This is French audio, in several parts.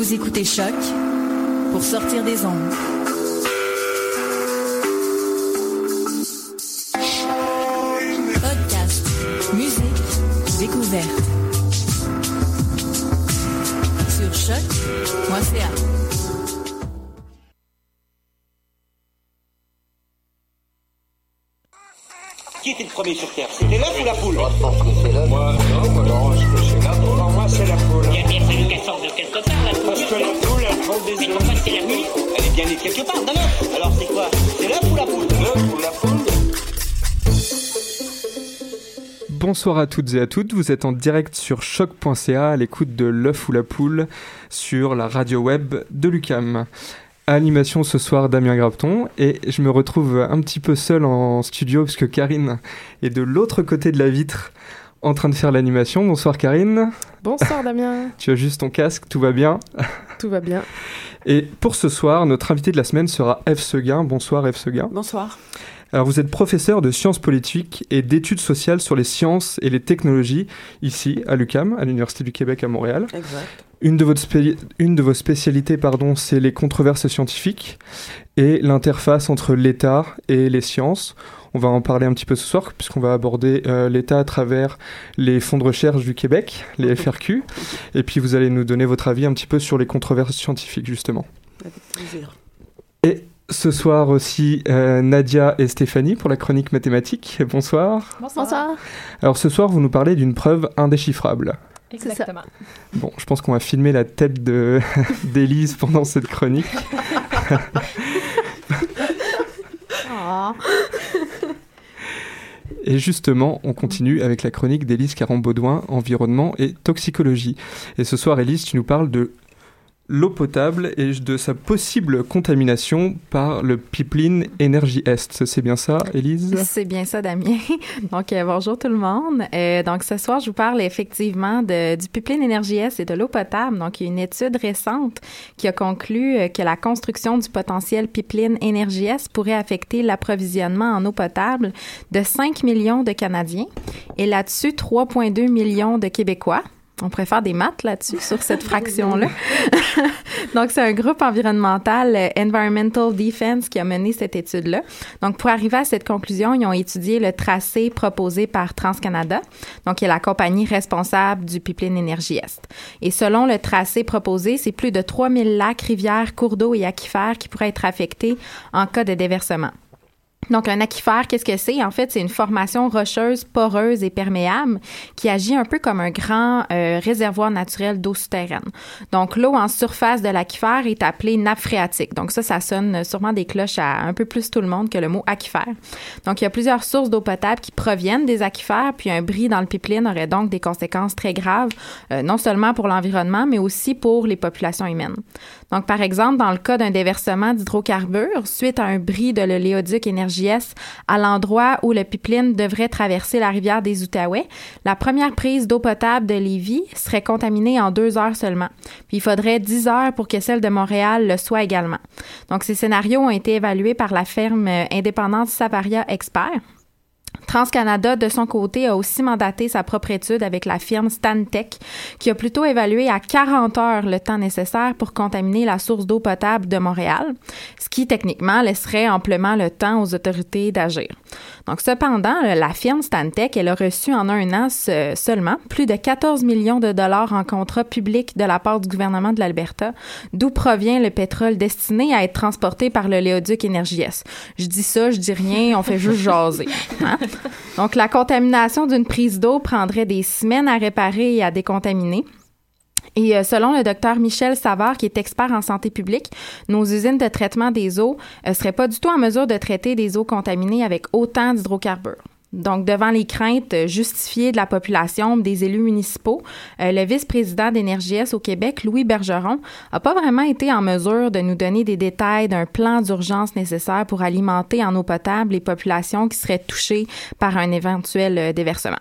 Vous écoutez Choc pour sortir des ondes. Podcast, musique, découverte. Sur choc.ca. Qui était le premier sur Terre? C'était l'œuf ou la poule? Moi, je pense que c'est l'œuf. Moi, non, moi, non, c'est la poule. Pour moi, c'est la poule. Il a bien fallu qu'elle sorte de quelque part, la Parce que la poule, elle prend des Mais œufs. pourquoi c'est la nuit Elle est bien née quelque part, d'un œuf. Alors c'est quoi? C'est l'œuf ou la poule? L'œuf ou la poule? Bonsoir à toutes et à toutes, vous êtes en direct sur choc.ca à l'écoute de l'œuf ou la poule sur la radio web de Lucam. Animation ce soir Damien Graveton et je me retrouve un petit peu seul en studio puisque Karine est de l'autre côté de la vitre en train de faire l'animation. Bonsoir Karine, Bonsoir Damien, tu as juste ton casque, tout va bien tout va bien. Et pour ce soir, notre invité de la semaine sera Eve Seguin. Bonsoir Eve Seguin. Bonsoir. Alors vous êtes professeur de sciences politiques et d'études sociales sur les sciences et les technologies ici à l'UCAM, à l'Université du Québec à Montréal. Exact. Une de, votre une de vos spécialités, pardon, c'est les controverses scientifiques et l'interface entre l'État et les sciences. On va en parler un petit peu ce soir puisqu'on va aborder euh, l'État à travers les fonds de recherche du Québec, les FRQ, et puis vous allez nous donner votre avis un petit peu sur les controverses scientifiques justement. Avec plaisir. Et ce soir aussi, euh, Nadia et Stéphanie pour la chronique mathématique. Bonsoir. Bonsoir. Alors ce soir, vous nous parlez d'une preuve indéchiffrable. Exactement. Bon, je pense qu'on va filmer la tête de d'Élise pendant cette chronique. Et justement, on continue avec la chronique d'Élise Caron-Baudouin, environnement et toxicologie. Et ce soir, Élise, tu nous parles de l'eau potable et de sa possible contamination par le pipeline Énergie Est. C'est bien ça, Élise? C'est bien ça, Damien. Donc, euh, bonjour tout le monde. Euh, donc, ce soir, je vous parle effectivement de, du pipeline Énergie S et de l'eau potable. Donc, il y a une étude récente qui a conclu euh, que la construction du potentiel pipeline Énergie S pourrait affecter l'approvisionnement en eau potable de 5 millions de Canadiens et là-dessus 3,2 millions de Québécois. On pourrait faire des maths là-dessus, sur cette fraction-là. Donc, c'est un groupe environnemental, euh, Environmental Defense, qui a mené cette étude-là. Donc, pour arriver à cette conclusion, ils ont étudié le tracé proposé par TransCanada, donc qui est la compagnie responsable du pipeline Énergie Est. Et selon le tracé proposé, c'est plus de 3000 lacs, rivières, cours d'eau et aquifères qui pourraient être affectés en cas de déversement. Donc, un aquifère, qu'est-ce que c'est? En fait, c'est une formation rocheuse, poreuse et perméable qui agit un peu comme un grand euh, réservoir naturel d'eau souterraine. Donc, l'eau en surface de l'aquifère est appelée nappe phréatique. Donc, ça, ça sonne sûrement des cloches à un peu plus tout le monde que le mot aquifère. Donc, il y a plusieurs sources d'eau potable qui proviennent des aquifères, puis un bris dans le pipeline aurait donc des conséquences très graves, euh, non seulement pour l'environnement, mais aussi pour les populations humaines. Donc, par exemple, dans le cas d'un déversement d'hydrocarbures, suite à un bris de l'oléoduc Énergie À l'endroit où le pipeline devrait traverser la rivière des Outaouais, la première prise d'eau potable de Lévis serait contaminée en deux heures seulement. Puis il faudrait dix heures pour que celle de Montréal le soit également. Donc, ces scénarios ont été évalués par la firme euh, indépendante Savaria Expert. TransCanada, de son côté, a aussi mandaté sa propre étude avec la firme Stantec, qui a plutôt évalué à 40 heures le temps nécessaire pour contaminer la source d'eau potable de Montréal, ce qui techniquement laisserait amplement le temps aux autorités d'agir. Donc, cependant, la firme Stantec, elle a reçu en un an seulement plus de 14 millions de dollars en contrats publics de la part du gouvernement de l'Alberta, d'où provient le pétrole destiné à être transporté par le Léoduc Énergie. Je dis ça, je dis rien, on fait juste jaser. Hein? Donc, la contamination d'une prise d'eau prendrait des semaines à réparer et à décontaminer. Et euh, selon le docteur Michel Savard, qui est expert en santé publique, nos usines de traitement des eaux ne euh, seraient pas du tout en mesure de traiter des eaux contaminées avec autant d'hydrocarbures. Donc, devant les craintes justifiées de la population, des élus municipaux, euh, le vice-président d'Énergie au Québec, Louis Bergeron, n'a pas vraiment été en mesure de nous donner des détails d'un plan d'urgence nécessaire pour alimenter en eau potable les populations qui seraient touchées par un éventuel déversement.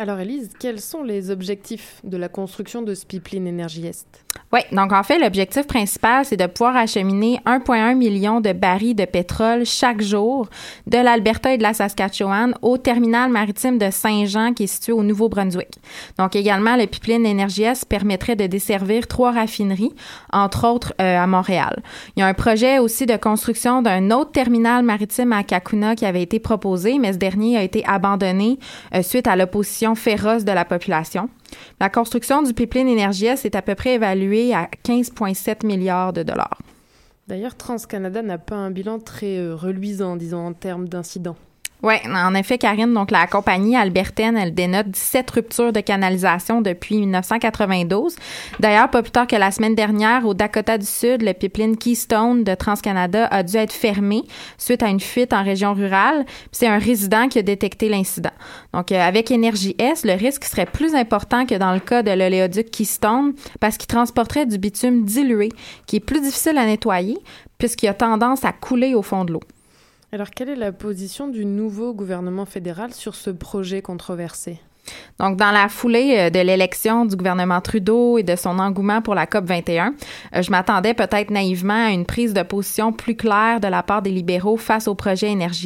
Alors Elise, quels sont les objectifs de la construction de ce pipeline Énergie Est? Oui, donc en fait, l'objectif principal, c'est de pouvoir acheminer 1,1 million de barils de pétrole chaque jour de l'Alberta et de la Saskatchewan au terminal maritime de Saint-Jean qui est situé au Nouveau-Brunswick. Donc également, le pipeline Énergie Est permettrait de desservir trois raffineries, entre autres euh, à Montréal. Il y a un projet aussi de construction d'un autre terminal maritime à Kakuna qui avait été proposé, mais ce dernier a été abandonné euh, suite à l'opposition féroce de la population. La construction du pipeline Énergie est à peu près évaluée à 15,7 milliards de dollars. D'ailleurs, TransCanada n'a pas un bilan très euh, reluisant, disons, en termes d'incidents. Oui, en effet, Karine, donc la compagnie albertaine, elle dénote 17 ruptures de canalisation depuis 1992. D'ailleurs, pas plus tard que la semaine dernière, au Dakota du Sud, le pipeline Keystone de TransCanada a dû être fermé suite à une fuite en région rurale. C'est un résident qui a détecté l'incident. Donc, euh, avec Énergie S, le risque serait plus important que dans le cas de l'oléoduc Keystone parce qu'il transporterait du bitume dilué, qui est plus difficile à nettoyer puisqu'il a tendance à couler au fond de l'eau. Alors, quelle est la position du nouveau gouvernement fédéral sur ce projet controversé? Donc, dans la foulée euh, de l'élection du gouvernement Trudeau et de son engouement pour la COP 21, euh, je m'attendais peut-être naïvement à une prise de position plus claire de la part des libéraux face au projet Énergie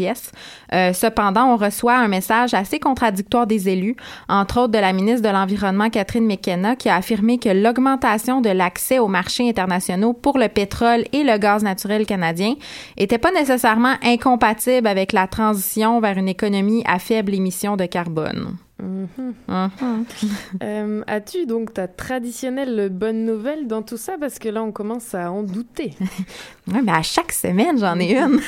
euh, cependant, on reçoit un message assez contradictoire des élus, entre autres de la ministre de l'Environnement Catherine McKenna, qui a affirmé que l'augmentation de l'accès aux marchés internationaux pour le pétrole et le gaz naturel canadien n'était pas nécessairement incompatible avec la transition vers une économie à faible émission de carbone. Mhm. Mhm. Euh, as-tu donc ta traditionnelle bonne nouvelle dans tout ça? Parce que là, on commence à en douter. oui, mais à chaque semaine, j'en ai une.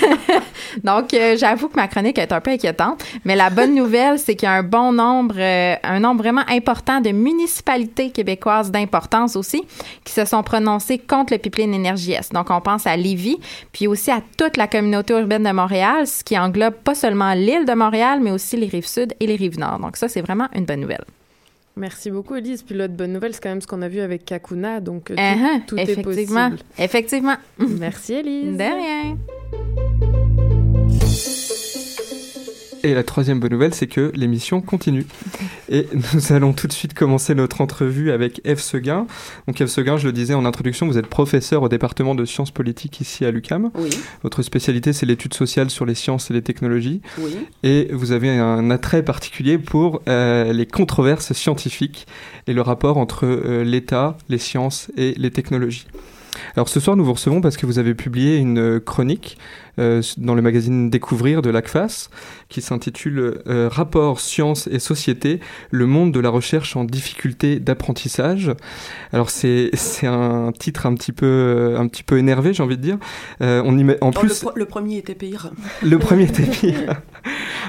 donc, euh, j'avoue que ma chronique est un peu inquiétante. Mais la bonne nouvelle, c'est qu'il y a un bon nombre, euh, un nombre vraiment important de municipalités québécoises d'importance aussi qui se sont prononcées contre le pipeline Énergie S. Donc, on pense à Lévis, puis aussi à toute la communauté urbaine de Montréal, ce qui englobe pas seulement l'île de Montréal, mais aussi les rives sud et les rives nord. Donc ça, c'est vraiment une bonne nouvelle. Merci beaucoup, Elise. Puis l'autre bonne nouvelle, c'est quand même ce qu'on a vu avec Kakuna. Donc, tout, uh-huh. est possible. Effectivement. Merci, Elise. De rien. Et la troisième bonne nouvelle, c'est que l'émission continue. Et nous allons tout de suite commencer notre entrevue avec Eve Seguin. Donc Eve Seguin, je le disais en introduction, vous êtes professeur au département de sciences politiques ici à l'UCAM. Oui. Votre spécialité, c'est l'étude sociale sur les sciences et les technologies. Oui. Et vous avez un attrait particulier pour euh, les controverses scientifiques et le rapport entre euh, l'État, les sciences et les technologies. Alors ce soir, nous vous recevons parce que vous avez publié une chronique euh, dans le magazine Découvrir de l'ACFAS qui s'intitule euh, Rapport sciences et société, le monde de la recherche en difficulté d'apprentissage. Alors c'est un titre un petit peu euh, un petit peu énervé, j'ai envie de dire. on y met, en oh, plus le, premier était pire. Le premier était pire.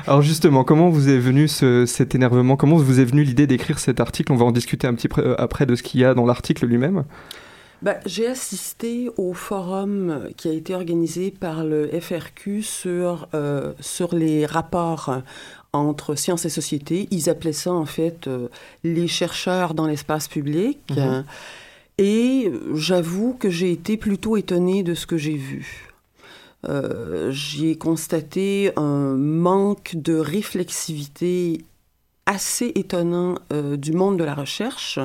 Alors justement, comment vous est venu ce, cet énervement? Comment vous est venu l'idée d'écrire cet article? On va en discuter un petit peu après de ce qu'il y a dans l'article lui-même. Ben, j'ai assisté au forum qui a été organisé par le FRQ sur, euh, sur les rapports entre sciences et société. Ils appelaient ça en fait euh, les chercheurs dans l'espace public. Mhm. Et j'avoue que j'ai été plutôt étonnée de ce que j'ai vu. Euh, j'ai constaté un manque de réflexivité assez étonnant euh, du monde de la recherche,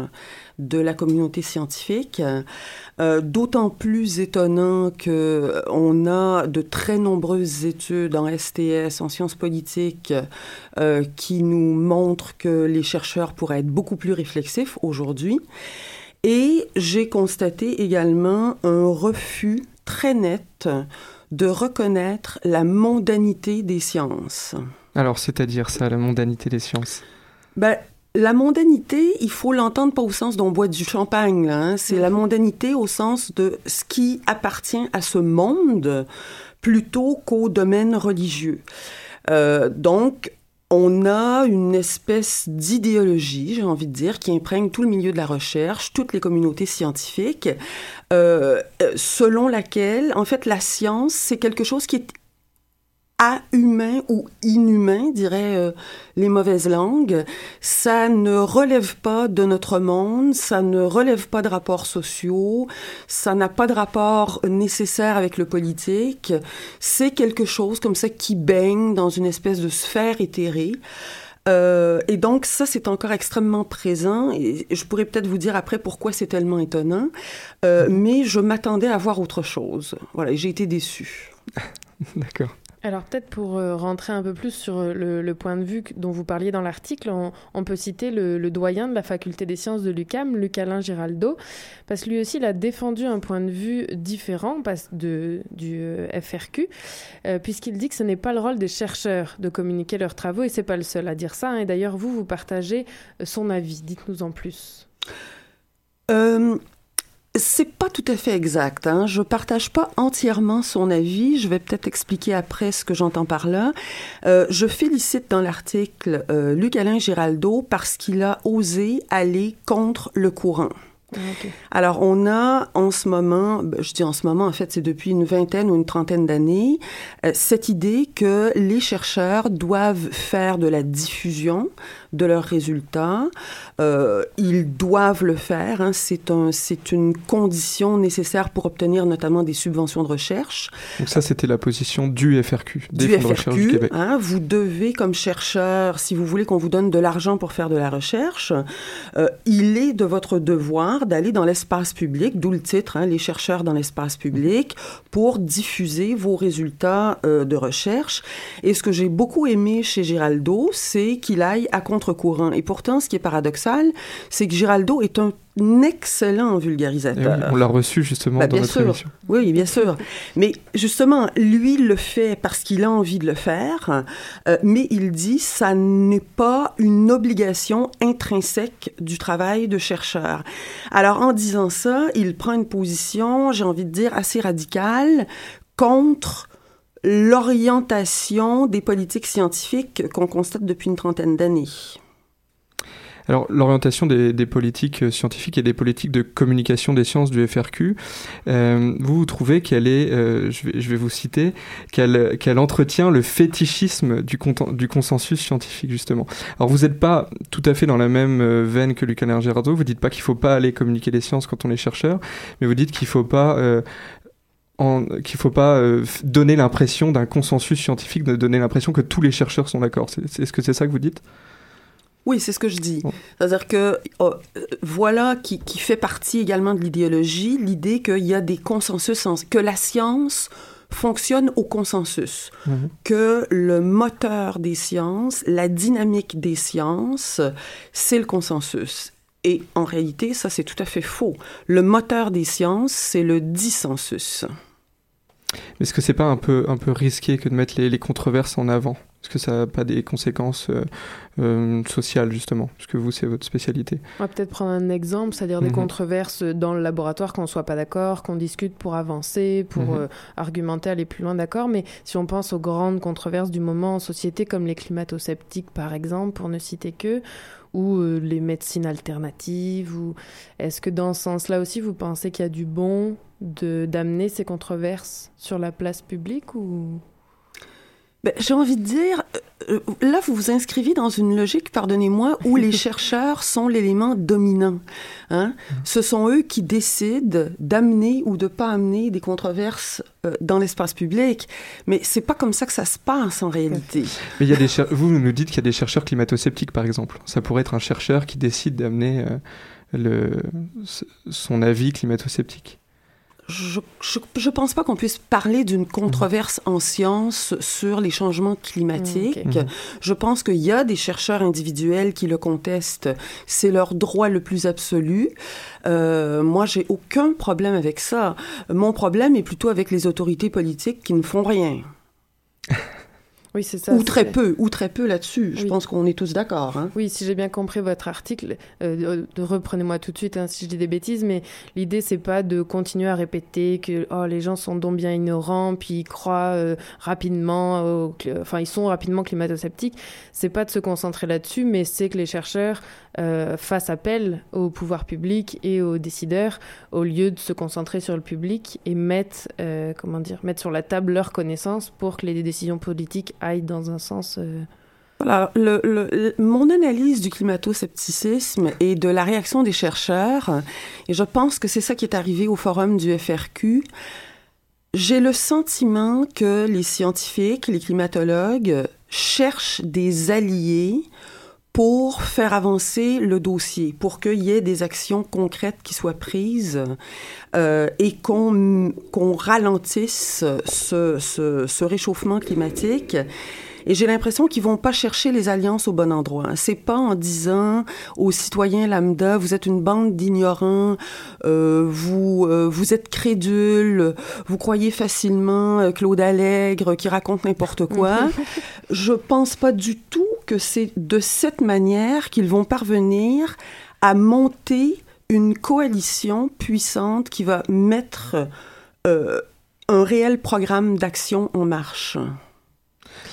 de la communauté scientifique, euh, d'autant plus étonnant que on a de très nombreuses études en STS, en sciences politiques, euh, qui nous montrent que les chercheurs pourraient être beaucoup plus réflexifs aujourd'hui. Et j'ai constaté également un refus très net de reconnaître la mondanité des sciences. Alors, c'est-à-dire ça, la mondanité des sciences? Ben, la mondanité, il faut l'entendre pas au sens d'on boit du champagne. Hein. C'est la mondanité au sens de ce qui appartient à ce monde plutôt qu'au domaine religieux. Euh, donc, on a une espèce d'idéologie, j'ai envie de dire, qui imprègne tout le milieu de la recherche, toutes les communautés scientifiques, euh, euh selon laquelle, en fait, la science, c'est quelque chose qui est humain ou inhumain, diraient euh, les mauvaises langues. Ça ne relève pas de notre monde, ça ne relève pas de rapports sociaux, ça n'a pas de rapport nécessaire avec le politique. C'est quelque chose comme ça qui baigne dans une espèce de sphère éthérée. Euh, et donc ça, c'est encore extrêmement présent. Et je pourrais peut-être vous dire après pourquoi c'est tellement étonnant. Euh, mais je m'attendais à voir autre chose. Voilà, j'ai été déçue. D'accord. Alors peut-être pour euh, rentrer un peu plus sur euh, le, point de vue dont vous parliez dans l'article, on, peut citer le, doyen de la faculté des sciences de l'UCAM, Luc-Alain Giraldo, parce que lui aussi il a défendu un point de vue différent du euh, FRQ, puisqu'il dit que ce n'est pas le rôle des chercheurs de communiquer leurs travaux, et c'est pas le seul à dire ça. Hein. et d'ailleurs vous, vous partagez son avis. Dites-nous en plus. C'est pas tout à fait exact. Hein. Je partage pas entièrement son avis. Je vais peut-être expliquer après ce que j'entends par là. Euh, je félicite dans l'article euh, Luc-Alain Giraldo parce qu'il a osé aller contre le courant. Ah, Alors, on a en ce moment, ben, je dis en ce moment, en fait, c'est depuis une vingtaine ou une trentaine d'années, euh, cette idée que les chercheurs doivent faire de la diffusion de leurs résultats. Euh, ils doivent le faire. Hein. C'est un, c'est une condition nécessaire pour obtenir notamment des subventions de recherche. Donc ça, c'était la position du FRQ, des du fonds de recherche du Québec. Hein, vous devez, comme chercheur, si vous voulez qu'on vous donne de l'argent pour faire de la recherche, euh, il est de votre devoir d'aller dans l'espace public, d'où le titre, hein, les chercheurs dans l'espace public, pour diffuser vos résultats euh, de recherche. Et ce que j'ai beaucoup aimé chez Giraldo, c'est qu'il aille à contre-courant. Et pourtant, ce qui est paradoxal, c'est que Giraldo est un excellent vulgarisateur. Eh on l'a reçu justement bah, dans bien notre émission. Oui, bien sûr. Mais justement, lui le fait parce qu'il a envie de le faire, euh, mais il dit ça n'est pas une obligation intrinsèque du travail de chercheur. Alors en disant ça, il prend une position, j'ai envie de dire, assez radicale contre l'orientation des politiques scientifiques qu'on constate depuis une trentaine d'années. Alors, l'orientation des, politiques euh, scientifiques et des politiques de communication des sciences du FRQ, euh, vous, trouvez qu'elle est, euh, je, vais, vous citer, qu'elle qu'elle entretient le fétichisme du, consensus scientifique, justement. Alors, vous n'êtes pas tout à fait dans la même veine que Lucas Gerardo, vous dites pas qu'il faut pas aller communiquer les sciences quand on est chercheur, mais vous dites qu'il faut pas qu'il faut pas donner l'impression d'un consensus scientifique, de donner l'impression que tous les chercheurs sont d'accord. Est-ce que c'est ça que vous dites? Oui, c'est ce que je dis. C'est-à-dire que oh, voilà qui, qui, fait partie également de l'idéologie, l'idée qu'il y a des consensus, que la science fonctionne au consensus, mhm. que le moteur des sciences, la dynamique des sciences, c'est le consensus. Et en réalité, ça c'est tout à fait faux. Le moteur des sciences, c'est le dissensus. Mais est-ce que c'est pas un peu, un peu risqué que de mettre les, les controverses en avant? Est-ce que ça n'a pas des conséquences euh, euh, sociales, justement? Parce que vous, c'est votre spécialité. On va peut-être prendre un exemple, c'est-à-dire des mhm. controverses dans le laboratoire, qu'on ne soit pas d'accord, qu'on discute pour avancer, pour mhm. euh, argumenter, aller plus loin, d'accord? Mais si on pense aux grandes controverses du moment en société, comme les climato-sceptiques, par exemple, pour ne citer que, ou les médecines alternatives ou est-ce que dans ce sens-là aussi vous pensez qu'il y a du bon de d'amener ces controverses sur la place publique ou? Ben, J'ai envie de dire, euh, là, vous vous inscrivez dans une logique, pardonnez-moi, où les chercheurs sont l'élément dominant. Hein? Ce sont eux qui décident d'amener ou de pas amener des controverses euh, dans l'espace public. Mais c'est pas comme ça que ça se passe en réalité. Mais il y a des vous nous dites qu'il y a des chercheurs climato-sceptiques, par exemple. Ça pourrait être un chercheur qui décide d'amener euh, son avis climato-sceptique. Je, je pense pas qu'on puisse parler d'une controverse en sciences sur les changements climatiques. Mm, ok. Je pense qu'il y a des chercheurs individuels qui le contestent. C'est leur droit le plus absolu. Euh, moi, j'ai aucun problème avec ça. Mon problème est plutôt avec les autorités politiques qui ne font rien. Oui, c'est ça. Ou très peu, ou très peu là-dessus. Je Oui. pense qu'on est tous d'accord. Hein? Oui, si j'ai bien compris votre article, euh, reprenez-moi tout de suite hein, si je dis des bêtises, mais l'idée c'est pas de continuer à répéter que oh, les gens sont donc bien ignorants, puis ils croient euh, rapidement, au enfin ils sont rapidement climato-sceptiques. C'est pas de se concentrer là-dessus, mais c'est que les chercheurs euh, fassent appel au pouvoir public et aux décideurs au lieu de se concentrer sur le public et euh, comment dire, mettre sur la table leurs connaissances pour que les décisions politiques aillent dans un sens. euh, Voilà, mon analyse du climato-scepticisme et de la réaction des chercheurs, et je pense que c'est ça qui est arrivé au forum du FRQ, j'ai le sentiment que les scientifiques, les climatologues cherchent des alliés pour faire avancer le dossier, pour qu'il y ait des actions concrètes qui soient prises euh, et qu'on qu'on ralentisse ce, ce, ce réchauffement climatique. Et j'ai l'impression qu'ils vont pas chercher les alliances au bon endroit. C'est pas en disant aux citoyens lambda, vous êtes une bande d'ignorants, euh, vous euh, vous êtes crédules, vous croyez facilement euh, Claude Allègre qui raconte n'importe quoi. Je pense pas du tout que c'est de cette manière qu'ils vont parvenir à monter une coalition puissante qui va mettre euh, un réel programme d'action en marche.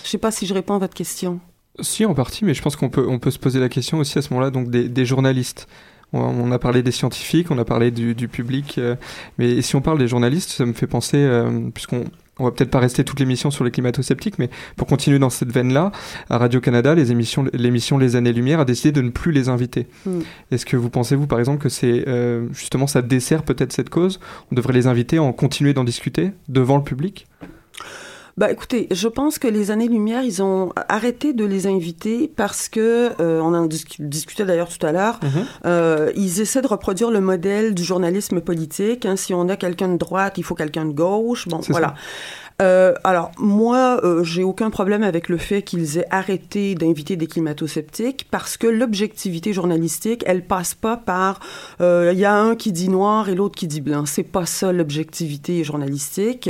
Je sais pas si je réponds à votre question. Si, en partie, mais je pense qu'on peut, on peut se poser la question aussi à ce moment-là donc des, des journalistes. On, on a parlé des scientifiques, on a parlé du, du public, euh, mais si on parle des journalistes, ça me fait penser, euh, puisqu'on on va peut-être pas rester toute l'émission sur les climato-sceptiques, mais pour continuer dans cette veine-là, à Radio-Canada, les émissions, l'émission Les Années-Lumière a décidé de ne plus les inviter. Mm. Est-ce que vous pensez, vous, par exemple, que c'est euh, justement ça dessert peut-être cette cause? On devrait les inviter, en continuer d'en discuter devant le public? Bah, écoutez, je pense que les années-lumière, ils ont arrêté de les inviter parce que, euh, on en dis- discutait d'ailleurs tout à l'heure, euh, ils essaient de reproduire le modèle du journalisme politique. hein. Si on a quelqu'un de droite, il faut quelqu'un de gauche. Bon, voilà. Euh, alors, moi, euh, j'ai aucun problème avec le fait qu'ils aient arrêté d'inviter des climato-sceptiques parce que l'objectivité journalistique, elle passe pas par euh, il y a un qui dit noir et l'autre qui dit blanc. C'est pas ça l'objectivité journalistique.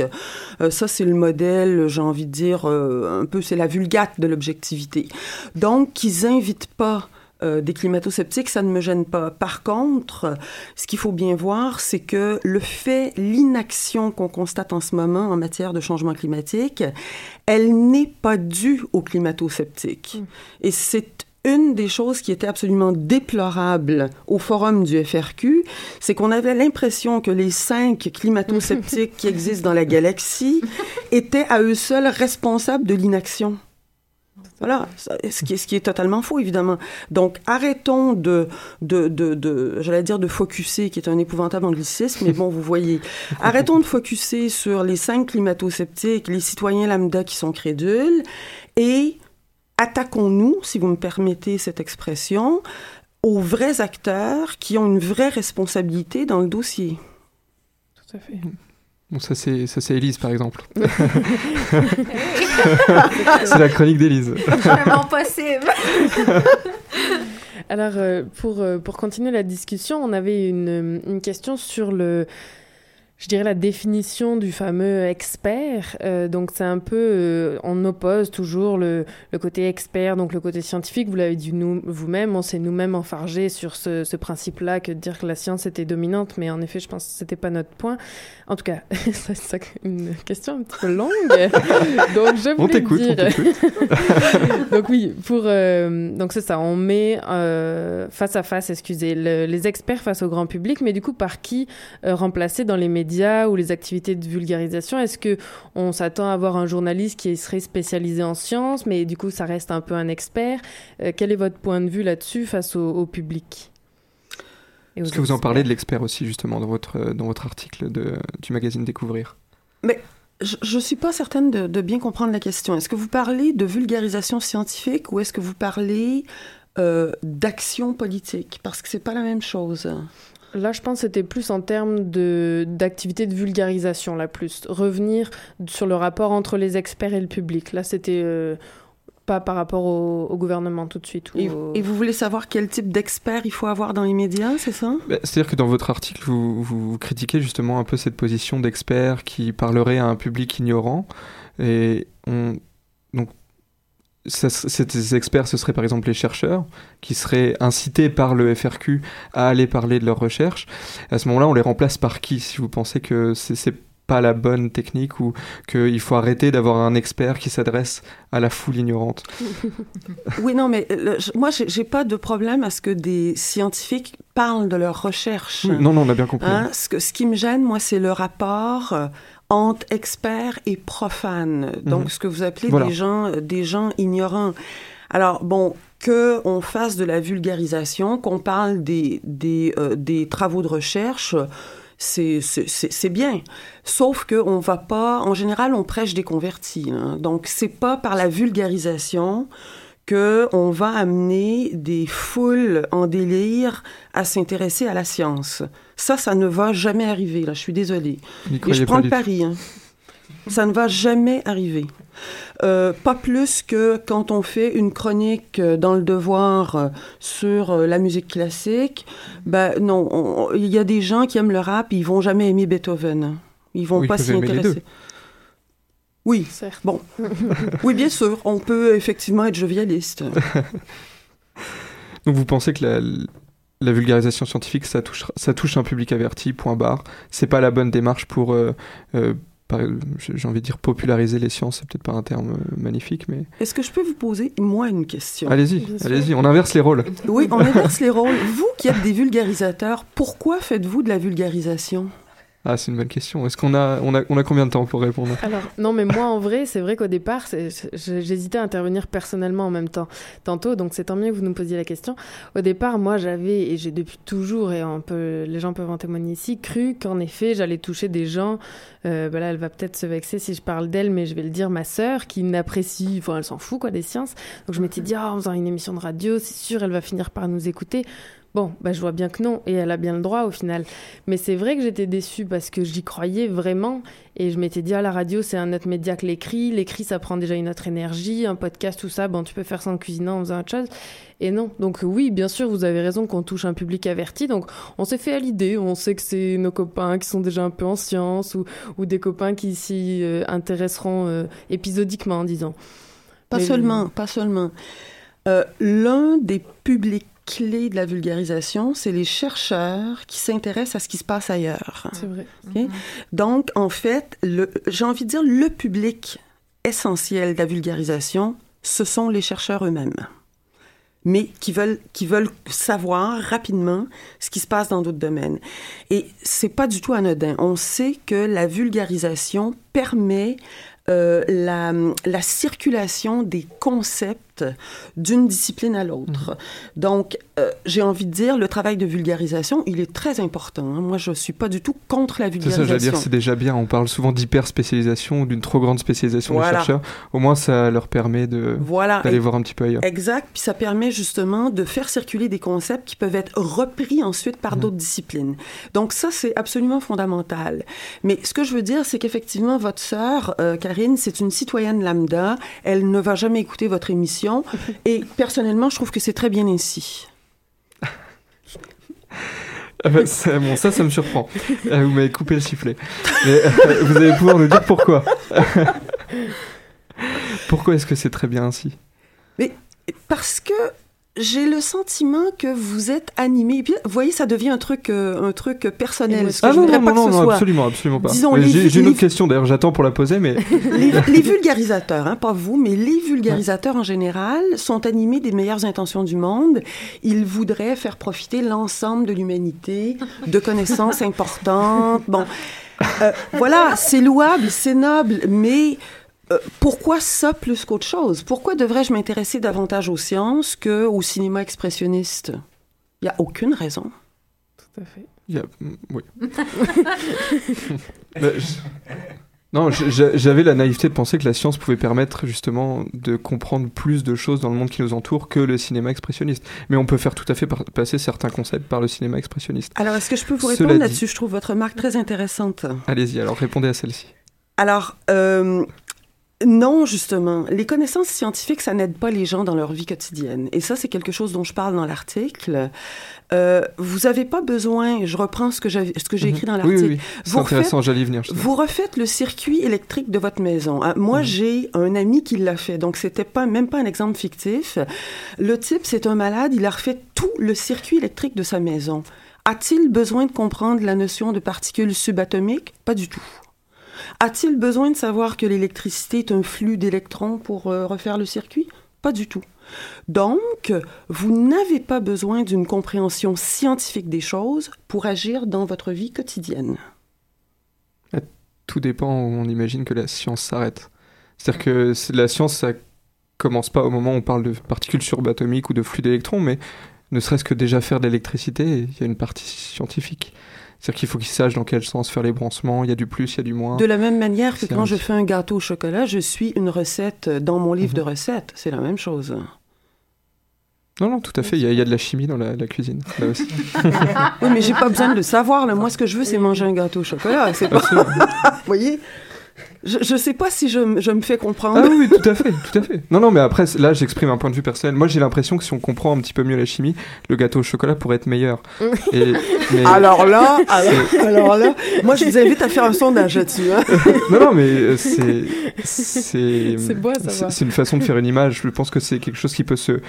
Euh, ça, c'est le modèle, j'ai envie de dire, euh, un peu, c'est la vulgate de l'objectivité. Donc, qu'ils invitent pas euh, des climato-sceptiques, ça ne me gêne pas. Par contre, ce qu'il faut bien voir, c'est que le fait, l'inaction qu'on constate en ce moment en matière de changement climatique, elle n'est pas due aux climato-sceptiques. Et c'est une des choses qui était absolument déplorable au forum du FRQ, c'est qu'on avait l'impression que les cinq climato-sceptiques qui existent dans la galaxie étaient à eux seuls responsables de l'inaction. Voilà, ce qui, est, ce qui est totalement faux, évidemment. Donc, arrêtons de, de, de, de j'allais dire de focuser, qui est un épouvantable anglicisme, mais bon, vous voyez. Arrêtons de focuser sur les cinq climato-sceptiques, les citoyens lambda qui sont crédules, et attaquons-nous, si vous me permettez cette expression, aux vrais acteurs qui ont une vraie responsabilité dans le dossier. Tout à fait. Bon, ça c'est ça c'est Élise par exemple. c'est la chronique d'Élise. Vraiment possible. Alors, euh, pour, euh, pour continuer la discussion, on avait une, une question sur le, je dirais, la définition du fameux expert. Euh, donc, c'est un peu, euh, on oppose toujours le, le côté expert, donc le côté scientifique. Vous l'avez dit vous-même, on s'est nous-mêmes enfargés sur ce, ce principe-là que de dire que la science était dominante, mais en effet, je pense que c'était pas notre point. En tout cas, c'est une question un petit peu longue. donc, je voulais t'écoute, on dire... t'écoute. donc oui, pour euh, donc c'est ça, on met euh, face à face, excusez, le- les experts face au grand public, mais du coup par qui euh, remplacer dans les médias? Médias ou les activités de vulgarisation Est-ce que on s'attend à avoir un journaliste qui serait spécialisé en sciences, mais du coup ça reste un peu un expert? Quel est votre point de vue là-dessus face au, public? Est-ce que vous en parlez de l'expert aussi justement dans votre, dans votre article de, du magazine Découvrir Mais je ne suis pas certaine de, de, bien comprendre la question. Est-ce que vous parlez de vulgarisation scientifique ou est-ce que vous parlez euh, d'action politique? Parce que c'est pas la même chose. Là, je pense que c'était plus en termes de, d'activité de vulgarisation, là, plus. Revenir sur le rapport entre les experts et le public. Là, c'était euh, pas par rapport au, gouvernement tout de suite. et, vous voulez savoir quel type d'expert il faut avoir dans les médias, c'est ça? Bah, C'est-à-dire que dans votre article, vous, vous, critiquez justement un peu cette position d'expert qui parlerait à un public ignorant. Et on, ces experts, ce seraient par exemple les chercheurs qui seraient incités par le FRQ à aller parler de leurs recherches. À ce moment-là, on les remplace par qui si vous pensez que c'est pas la bonne technique ou qu'il faut arrêter d'avoir un expert qui s'adresse à la foule ignorante? oui, non, mais euh, moi, j'ai pas de problème à ce que des scientifiques parlent de leurs recherches. non, non, on a bien compris. Hein, ce, que, ce qui me gêne, moi, c'est le rapport euh, entre experts et profanes. Donc, mhm. ce que vous appelez des gens, des gens ignorants. Alors, bon, que on fasse de la vulgarisation, qu'on parle des, des, euh, des travaux de recherche, c'est bien. Sauf qu'on va pas, en général, on prêche des convertis. Hein. Donc, c'est pas par la vulgarisation que on va amener des foules en délire à s'intéresser à la science. Ça, ça ne va jamais arriver. Là, je suis désolée. Et je prends le pari. Hein. Ça ne va jamais arriver. Euh, pas plus que quand on fait une chronique dans le devoir euh, sur euh, la musique classique. Ben non, il y a des gens qui aiment le rap, ils vont jamais aimer Beethoven. Ils vont pas s'y intéresser. Oui, bon. oui, bien sûr, on peut effectivement être jovialiste. Donc vous pensez que la, la vulgarisation scientifique, ça touche, ça touche un public averti, point barre. C'est pas la bonne démarche pour, j'ai envie de dire populariser les sciences, c'est peut-être pas un terme euh, magnifique, mais... Est-ce que je peux vous poser, moi, une question? Allez-y, allez-y, on inverse les rôles. Oui, on inverse les rôles. Vous qui êtes des vulgarisateurs, pourquoi faites-vous de la vulgarisation? Ah, c'est une bonne question. Est-ce qu'on a, on a, on a combien de temps pour répondre Alors, non, mais moi, en vrai, c'est vrai qu'au départ, j'hésitais à intervenir personnellement en même temps. Tantôt, donc c'est tant mieux que vous nous posiez la question. Au départ, moi, j'avais, et j'ai depuis toujours, et les gens peuvent en témoigner ici, cru qu'en effet, j'allais toucher des gens. Euh, là, elle va peut-être se vexer si je parle d'elle, mais je vais le dire, ma sœur, qui n'apprécie, enfin, elle s'en fout, quoi, des sciences. Donc, je m'étais dit, ah, en faisant une émission de radio, c'est sûr, elle va finir par nous écouter. Bon, bah, je vois bien que non, et elle a bien le droit au final. Mais c'est vrai que j'étais déçue parce que j'y croyais vraiment, et je m'étais dit, ah, la radio, c'est un autre média que l'écrit, l'écrit, ça prend déjà une autre énergie, un podcast, tout ça, bon, tu peux faire ça en cuisinant, en faisant autre chose. Et non, donc oui, bien sûr, vous avez raison qu'on touche un public averti, donc on s'est fait à l'idée, on sait que c'est nos copains qui sont déjà un peu en science, ou, ou des copains qui s'y euh, intéresseront euh, épisodiquement, disons. Pas seulement, pas seulement. Euh, l'un des publics clé de la vulgarisation, c'est les chercheurs qui s'intéressent à ce qui se passe ailleurs. C'est vrai. Mm-hmm. Donc, en fait, j'ai envie de dire, le public essentiel de la vulgarisation, ce sont les chercheurs eux-mêmes mais qui veulent, qui veulent savoir rapidement ce qui se passe dans d'autres domaines. Et c'est pas du tout anodin. On sait que la vulgarisation permet euh, la, la, circulation des concepts d'une discipline à l'autre. Mhm. Donc, euh, j'ai envie de dire, le travail de vulgarisation, il est très important. Hein. Moi, je ne suis pas du tout contre la vulgarisation. C'est ça, j'allais dire, c'est déjà bien. On parle souvent d'hyper-spécialisation ou d'une trop grande spécialisation des chercheurs. Au moins, ça leur permet de voilà. d'aller voir un petit peu ailleurs. Exact. Puis ça permet justement de faire circuler des concepts qui peuvent être repris ensuite par mhm. d'autres disciplines. Donc ça, c'est absolument fondamental. Mais ce que je veux dire, c'est qu'effectivement, votre sœur, euh, c'est une citoyenne lambda. Elle ne va jamais écouter votre émission. Et personnellement, je trouve que c'est très bien ainsi. Ah bah, bon, ça, ça me surprend. Euh, vous m'avez coupé le sifflet. Mais, euh, vous allez pouvoir nous dire pourquoi. pourquoi est-ce que c'est très bien ainsi? Mais parce que j'ai le sentiment que vous êtes animé. puis, vous voyez, ça devient un truc, euh, un truc personnel. ah non, non, non, non, absolument, absolument pas. J'ai une autre question, d'ailleurs, j'attends pour la poser, mais... les, vulgarisateurs, hein, pas vous, mais les vulgarisateurs en général sont animés des meilleures intentions du monde. Ils voudraient faire profiter l'ensemble de l'humanité de connaissances importantes. Bon, Euh, voilà, c'est louable, c'est noble, mais euh, pourquoi ça plus qu'autre chose? Pourquoi devrais-je m'intéresser davantage aux sciences qu'au cinéma expressionniste? Il n'y a aucune raison. Tout à fait. Mm, Oui. Je- Non, j'avais la naïveté de penser que la science pouvait permettre justement de comprendre plus de choses dans le monde qui nous entoure que le cinéma expressionniste. Mais on peut faire tout à fait par- passer certains concepts par le cinéma expressionniste. Alors, est-ce que je peux vous répondre dit- là-dessus? Je trouve votre remarque très intéressante. Allez-y, alors répondez à celle-ci. Alors, euh, non, justement. Les connaissances scientifiques, ça n'aide pas les gens dans leur vie quotidienne. Et ça, c'est quelque chose dont je parle dans l'article. Euh, vous n'avez pas besoin, je reprends ce que j'ai écrit dans Mhm. Oui, l'article. oui, oui. C'est Vous intéressant, refaites- j'allais venir. justement. Vous refaites le circuit électrique de votre maison. Ah, Moi, j'ai un ami qui l'a fait, donc c'était pas même pas un exemple fictif. Le type, c'est un malade, il a refait tout le circuit électrique de sa maison. A-t-il besoin de comprendre la notion de particules subatomiques? Pas du tout. A-t-il besoin de savoir que l'électricité est un flux d'électrons pour euh, refaire le circuit? Pas du tout. Donc, vous n'avez pas besoin d'une compréhension scientifique des choses pour agir dans votre vie quotidienne. Tout dépend où on imagine que la science s'arrête. C'est-à-dire que la science, ça commence pas au moment où on parle de particules subatomiques ou de flux d'électrons, mais ne serait-ce que déjà faire de l'électricité, il y a une partie scientifique. C'est-à-dire qu'il faut qu'ils sachent dans quel sens faire les branchements, il y a du plus, il y a du moins. De la même manière que quand je fais un gâteau au chocolat, je suis une recette dans mon livre Mhm. de recettes. C'est la même chose. Non, non, tout à fait, il y, a- il y a de la chimie dans la, la cuisine, là aussi. Oui, mais j'ai pas besoin de le savoir. Là. Moi, ce que je veux, c'est manger un gâteau au chocolat. C'est pas... Vous voyez? Je, je sais pas si je, me fais comprendre. Ah oui, tout à fait, tout à fait. Non, non, mais après, là, j'exprime un point de vue personnel. Moi, j'ai l'impression que si on comprend un petit peu mieux la chimie, le gâteau au chocolat pourrait être meilleur. Et, mais- Alors là, alors, alors là, moi, je vous invite à faire un sondage là-dessus. hein. non, non, mais euh, c'est. C'est C'est une façon de faire une image. Je pense que c'est quelque chose qui peut se,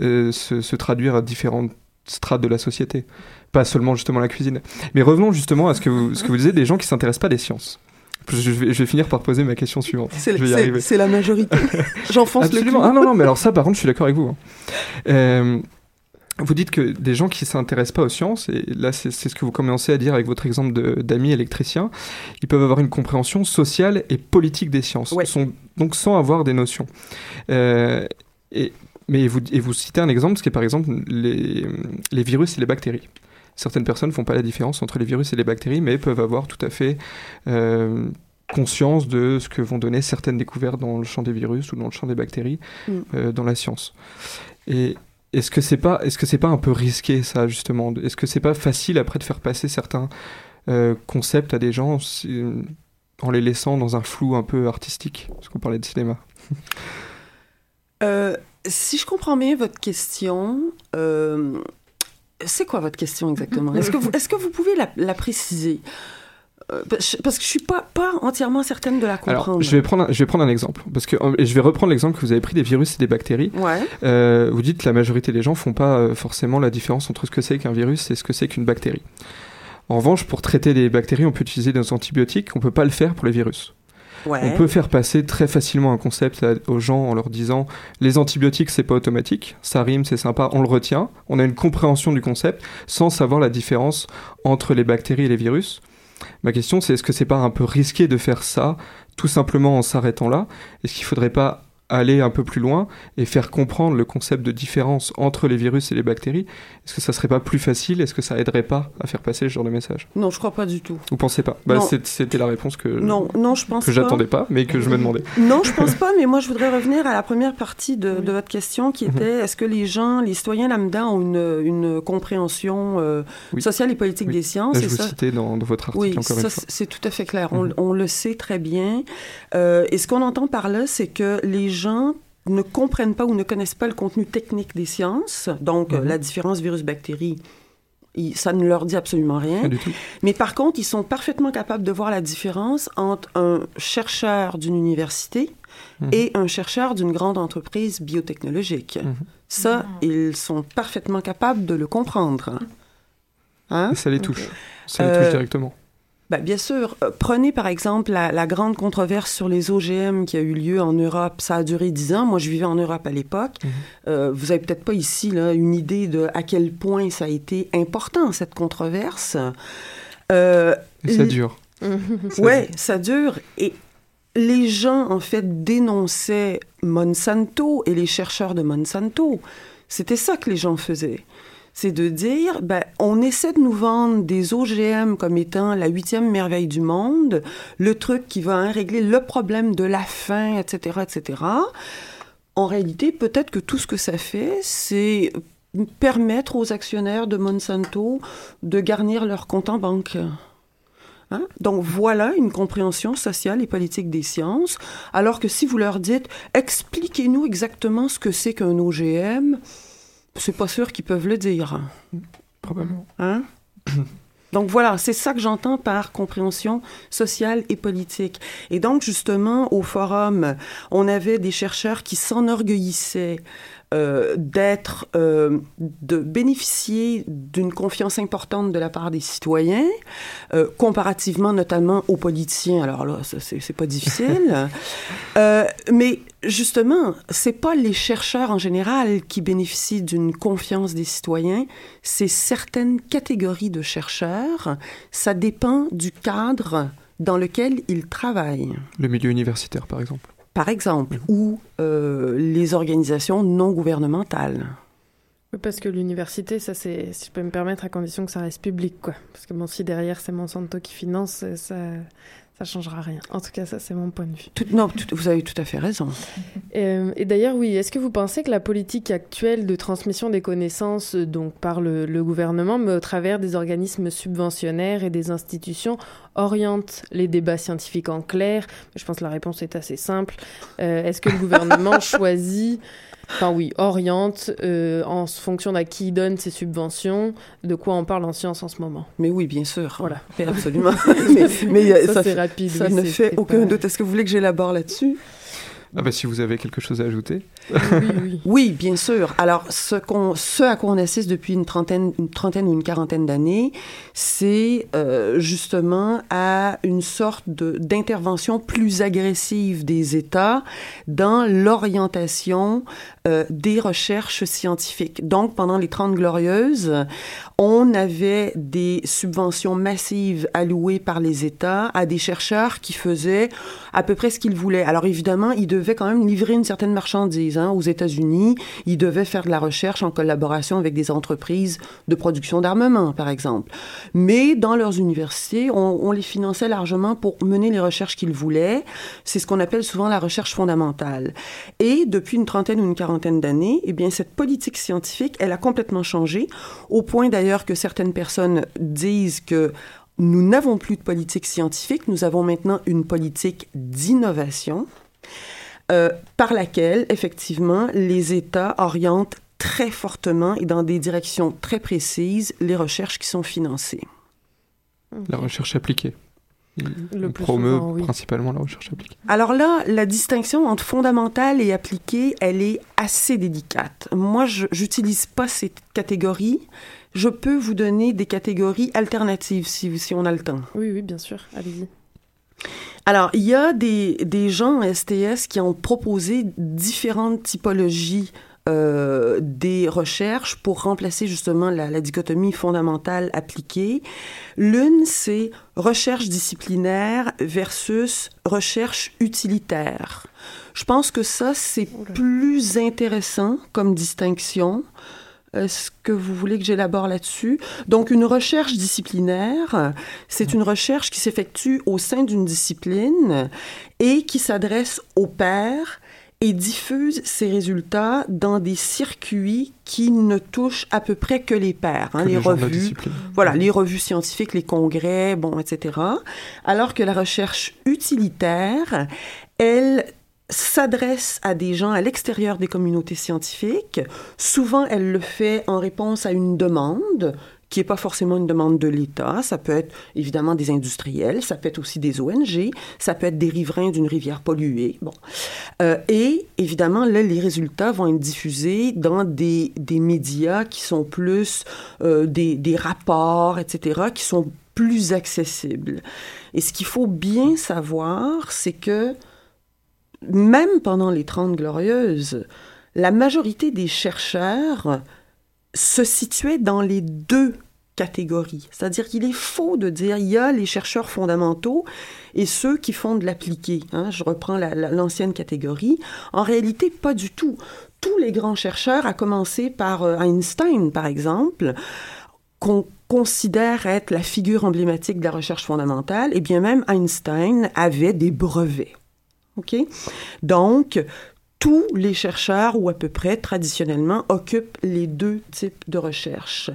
euh, se, se traduire à différentes strates de la société. Pas seulement justement la cuisine. Mais revenons justement à ce que vous, ce que vous disiez des gens qui s'intéressent pas des sciences. Je vais, je vais finir par poser ma question suivante. C'est la majorité. J'enfonce le clou. Ah non, non, mais alors ça, par contre, je suis d'accord avec vous. hein. Euh, vous dites que des gens qui s'intéressent pas aux sciences, et là, c'est ce que vous commencez à dire avec votre exemple d'amis électriciens, ils peuvent avoir une compréhension sociale et politique des sciences, Ouais. sont, donc sans avoir des notions. Euh, et, mais vous, et vous citez un exemple, ce qui est par exemple les, les virus et les bactéries. Certaines personnes font pas la différence entre les virus et les bactéries, mais peuvent avoir tout à fait euh, conscience de ce que vont donner certaines découvertes dans le champ des virus ou dans le champ des bactéries Mm. euh, dans la science. Et est-ce que c'est pas, est-ce que c'est pas un peu risqué ça justement? Est-ce que c'est pas facile après de faire passer certains euh, concepts à des gens en les laissant dans un flou un peu artistique? Parce qu'on parlait de cinéma. Euh, si je comprends bien votre question, c'est quoi votre question exactement? Est-ce que vous, est-ce que vous pouvez la, la préciser? Euh, parce que je suis pas, pas entièrement certaine de la comprendre. Alors, je vais prendre, un, je vais prendre un exemple parce que et je vais reprendre l'exemple que vous avez pris des virus et des bactéries. Ouais. Euh, vous dites que la majorité des gens font pas euh, forcément la différence entre ce que c'est qu'un virus et ce que c'est qu'une bactérie. En revanche, pour traiter les bactéries, on peut utiliser des antibiotiques. On peut pas le faire pour les virus. Ouais. On peut faire passer très facilement un concept à- aux gens en leur disant les antibiotiques c'est pas automatique, ça rime, c'est sympa, on le retient. On a une compréhension du concept sans savoir la différence entre les bactéries et les virus. Ma question c'est est-ce que c'est pas un peu risqué de faire ça tout simplement en s'arrêtant là? Est-ce qu'il faudrait pas aller un peu plus loin et faire comprendre le concept de différence entre les virus et les bactéries Est-ce que ça serait pas plus facile? Est-ce que ça aiderait pas à faire passer ce genre de message? Non, je crois pas du tout. Vous pensez pas? Bah, C'était la réponse que Non, non, je pense que pas. j'attendais pas, mais que je me demandais. Non, je pense pas, mais moi, je voudrais revenir à la première partie de, de votre question qui Mhm. était est-ce que les gens, les citoyens lambda ont une, une compréhension euh, Oui. sociale et politique Oui. des sciences? Là, je et vous ça- citais dans, dans votre article Oui, encore ça, une fois. c'est tout à fait clair. On, Mhm. on le sait très bien. Euh, et ce qu'on entend par là, c'est que les gens ne comprennent pas ou ne connaissent pas le contenu technique des sciences. Donc, euh, Mhm. la différence virus-bactérie, ça ne leur dit absolument rien. Pas du tout. Mais par contre, ils sont parfaitement capables de voir la différence entre un chercheur d'une université Mhm. et un chercheur d'une grande entreprise biotechnologique. Mhm. Ça, ils sont parfaitement capables de le comprendre. Hein? Ça les touche. Ça les Euh, touche directement. Ben, bien sûr. Euh, prenez par exemple la, la grande controverse sur les OGM qui a eu lieu en Europe. Ça a duré dix ans. Moi, je vivais en Europe à l'époque. Mhm. Euh, vous avez peut-être pas ici là, une idée de à quel point ça a été important, cette controverse. Euh, Et ça dure. ouais, ça dure. Et les gens, en fait, dénonçaient Monsanto et les chercheurs de Monsanto. C'était ça que les gens faisaient. C'est de dire, ben, on essaie de nous vendre des OGM comme étant la huitième merveille du monde, le truc qui va hein, régler le problème de la faim, etc., etc. En réalité, peut-être que tout ce que ça fait, c'est permettre aux actionnaires de Monsanto de garnir leur compte en banque. Hein? Donc voilà une compréhension sociale et politique des sciences, alors que si vous leur dites expliquez-nous exactement ce que c'est qu'un OGM, c'est pas sûr qu'ils peuvent le dire. Probablement. Hein? Donc voilà, c'est ça que j'entends par compréhension sociale et politique. Et donc justement, au forum, on avait des chercheurs qui s'enorgueillissaient euh, d'être, euh, de bénéficier d'une confiance importante de la part des citoyens, euh, comparativement notamment aux politiciens. Alors là, c'est pas difficile. mais justement, c'est pas les chercheurs en général qui bénéficient d'une confiance des citoyens, c'est certaines catégories de chercheurs. Ça dépend du cadre dans lequel ils travaillent. Le milieu universitaire, par exemple par exemple, ou euh, les organisations non gouvernementales. Oui, parce que l'université, ça c'est, si je peux me permettre, à condition que ça reste public, quoi. Parce que bon, si derrière c'est Monsanto qui finance, ça, ça changera rien. En tout cas, ça, c'est mon point de vue. Tout, non, vous avez tout à fait raison. Euh, et d'ailleurs, oui, est-ce que vous pensez que la politique actuelle de transmission des connaissances, donc par le, gouvernement, mais au travers des organismes subventionnaires et des institutions, oriente les débats scientifiques en clair? Je pense que la réponse est assez simple. Euh, est-ce que le gouvernement choisit enfin oui, oriente euh, en fonction à qui il donne ses subventions, de quoi on parle en science en ce moment. Mais oui, bien sûr. Voilà. Absolument. mais, ça, c'est rapide. Ça ne fait aucun doute. Est-ce que vous voulez que j'élabore là-dessus? Ah bah, si vous avez quelque chose à ajouter. Oui, oui. oui bien sûr. Alors, ce, qu'on, ce à quoi on assiste depuis une trentaine, une trentaine ou une quarantaine d'années, c'est euh, justement à une sorte d'intervention plus agressive des États dans l'orientation euh, des recherches scientifiques. Donc, pendant les Trente Glorieuses, on avait des subventions massives allouées par les États à des chercheurs qui faisaient à peu près ce qu'ils voulaient. Alors, évidemment, ils devaient quand même livrer une certaine marchandise hein, aux États-Unis. Ils devaient faire de la recherche en collaboration avec des entreprises de production d'armement, par exemple. Mais dans leurs universités, on, on les finançait largement pour mener les recherches qu'ils voulaient. C'est ce qu'on appelle souvent la recherche fondamentale. Et depuis une trentaine ou une quarantaine d'années, eh bien, cette politique scientifique, elle a complètement changé, au point d'ailleurs que certaines personnes disent que nous n'avons plus de politique scientifique, nous avons maintenant une politique d'innovation euh, par laquelle, effectivement, les États orientent très fortement et dans des directions très précises les recherches qui sont financées. La recherche appliquée. Le promeut principalement la recherche appliquée. Alors là, la distinction entre fondamentale et appliquée, elle est assez délicate. Moi, je n'utilise pas cette catégorie. Je peux vous donner des catégories alternatives si, si on a le temps. Oui, oui, bien sûr. Allez-y. Alors, il y a des, des gens en STS qui ont proposé différentes typologies euh, des recherches pour remplacer justement la, dichotomie fondamentale appliquée. L'une, c'est recherche disciplinaire versus recherche utilitaire. Je pense que ça, c'est plus intéressant comme distinction. Est-ce que vous voulez que j'élabore là-dessus? Donc, une recherche disciplinaire, c'est une recherche qui s'effectue au sein d'une discipline et qui s'adresse aux pairs et diffuse ses résultats dans des circuits qui ne touchent à peu près que les pairs, hein, les, revues, voilà, les revues scientifiques, les congrès, bon, etc. Alors que la recherche utilitaire, elle s'adresse à des gens à l'extérieur des communautés scientifiques. Souvent, elle le fait en réponse à une demande qui n'est pas forcément une demande de l'État. Ça peut être évidemment des industriels, ça peut être aussi des ONG, ça peut être des riverains d'une rivière polluée. Bon. Euh, et évidemment, là, les résultats vont être diffusés dans des, des médias qui sont plus euh, des, des rapports, etc., qui sont plus accessibles. Et ce qu'il faut bien savoir, c'est que même pendant les Trente Glorieuses, la majorité des chercheurs se situait dans les deux catégories. C'est-à-dire qu'il est faux de dire il y a les chercheurs fondamentaux et ceux qui font de l'appliqué. Hein. Je reprends l'ancienne catégorie. En réalité, pas du tout. Tous les grands chercheurs, à commencer par euh, Einstein, par exemple, qu'on considère être la figure emblématique de la recherche fondamentale, et bien même Einstein avait des brevets. OK? Donc, tous les chercheurs, ou à peu près traditionnellement, occupent les deux types de recherche.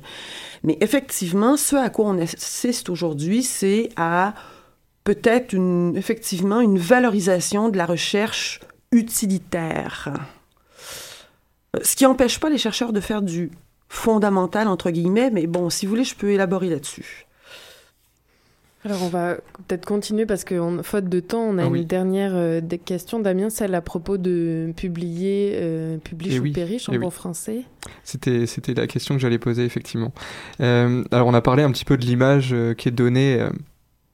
Mais effectivement, ce à quoi on assiste aujourd'hui, c'est à peut-être une, effectivement une valorisation de la recherche utilitaire. Ce qui n'empêche pas les chercheurs de faire du fondamental, entre guillemets, mais bon, si vous voulez, je peux élaborer là-dessus. Alors on va peut-être continuer parce que faute de temps, on a ah une dernière euh, question, Damien, celle à propos de publier, euh, publier eh ou oui, en eh bon français. C'était c'était la question que j'allais poser effectivement. Euh, alors on a parlé un petit peu de l'image euh, qui est donnée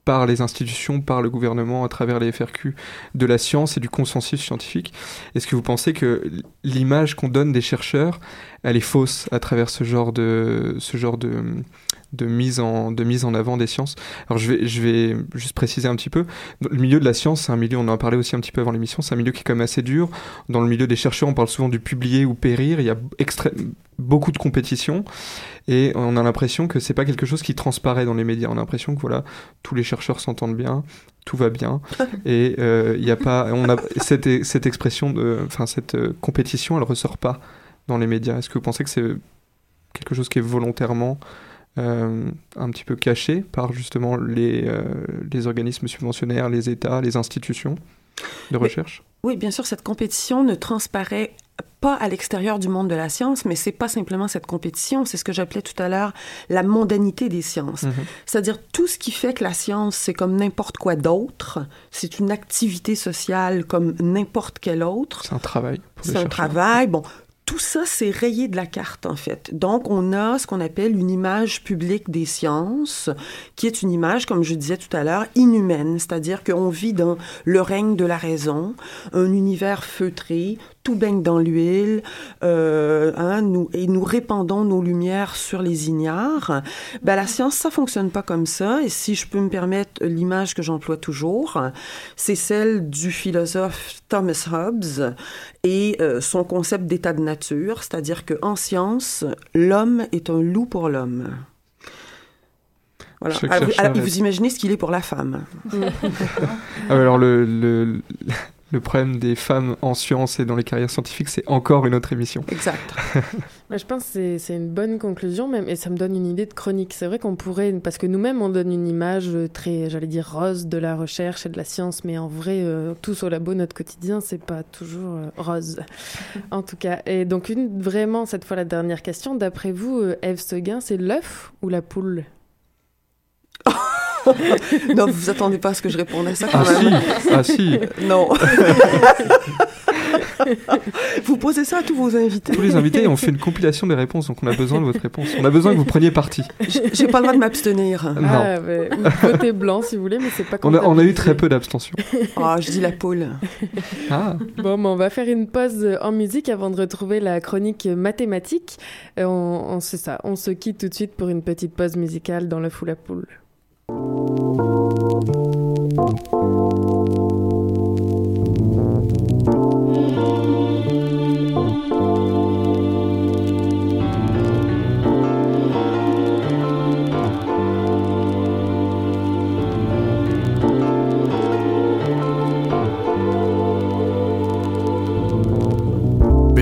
par les institutions, par le gouvernement, à travers les FRQ, de la science et du consensus scientifique. Est-ce que vous pensez que l'image qu'on donne des chercheurs, elle est fausse à travers ce genre de, ce genre de, de mise en de mise en avant des sciences. Alors je vais je vais juste préciser un petit peu. Le milieu de la science, c'est un milieu, on en a parlé aussi un petit peu avant l'émission, c'est un milieu qui est quand même assez dur. Dans le milieu des chercheurs, on parle souvent du publier ou périr. Il y a beaucoup de compétition et on a l'impression que c'est pas quelque chose qui transparaît dans les médias. On a l'impression que voilà, tous les chercheurs s'entendent bien, tout va bien et euh, il n'y a pas, on a cette, cette expression de, enfin cette euh, compétition, elle ressort pas dans les médias. Est-ce que vous pensez que c'est quelque chose qui est volontairement euh, un petit peu caché par justement les, euh, les organismes subventionnaires, les États, les institutions de recherche Oui, bien sûr, cette compétition ne transparaît pas à l'extérieur du monde de la science, mais c'est pas simplement cette compétition, c'est ce que j'appelais tout à l'heure la mondanité des sciences. Mhm. C'est-à-dire tout ce qui fait que la science, c'est comme n'importe quoi d'autre, c'est une activité sociale comme n'importe quelle autre. C'est un travail. C'est un travail. Bon, tout ça, c'est rayé de la carte, en fait. Donc, on a ce qu'on appelle une image publique des sciences, qui est une image, comme je disais tout à l'heure, inhumaine, c'est-à-dire qu'on vit dans le règne de la raison, un univers feutré, tout baigne dans l'huile, euh, hein, nous, et nous répandons nos lumières sur les ignares. Ben, la science, ça fonctionne pas comme ça. Et si je peux me permettre l'image que j'emploie toujours, c'est celle du philosophe Thomas Hobbes et euh, son concept d'état de nature, c'est-à-dire qu'en science, l'homme est un loup pour l'homme. Voilà. Alors, vous, imaginez ce qu'il est pour la femme. ah, alors le, le, le problème des femmes en sciences et dans les carrières scientifiques, c'est encore une autre émission. Exact. je pense que c'est une bonne conclusion, même, et ça me donne une idée de chronique. C'est vrai qu'on pourrait, parce que nous-mêmes, on donne une image très, j'allais dire, rose de la recherche et de la science, mais en vrai, euh, tous au labo, notre quotidien, c'est pas toujours euh, rose. en tout cas. Et donc, une, vraiment, cette fois, la dernière question. D'après vous, euh, Eve Seguin, c'est l'œuf ou la poule? non, vous vous attendez pas à ce que je réponde à ça quand ah même. Si. Ah si. Non. vous posez ça à tous vos invités. Tous les invités, on fait une compilation des réponses, donc on a besoin de votre réponse. On a besoin que vous preniez parti. J'ai pas le droit de m'abstenir. Non. Ah, mais, blanc si vous voulez, mais c'est pas. On a, on a eu très peu d'abstention. Ah, je dis la poule. Ah. Bon, on va faire une pause en musique avant de retrouver la chronique mathématique. Euh, on, on, ça, on se quitte tout de suite pour une petite pause musicale dans le fou la poule. Been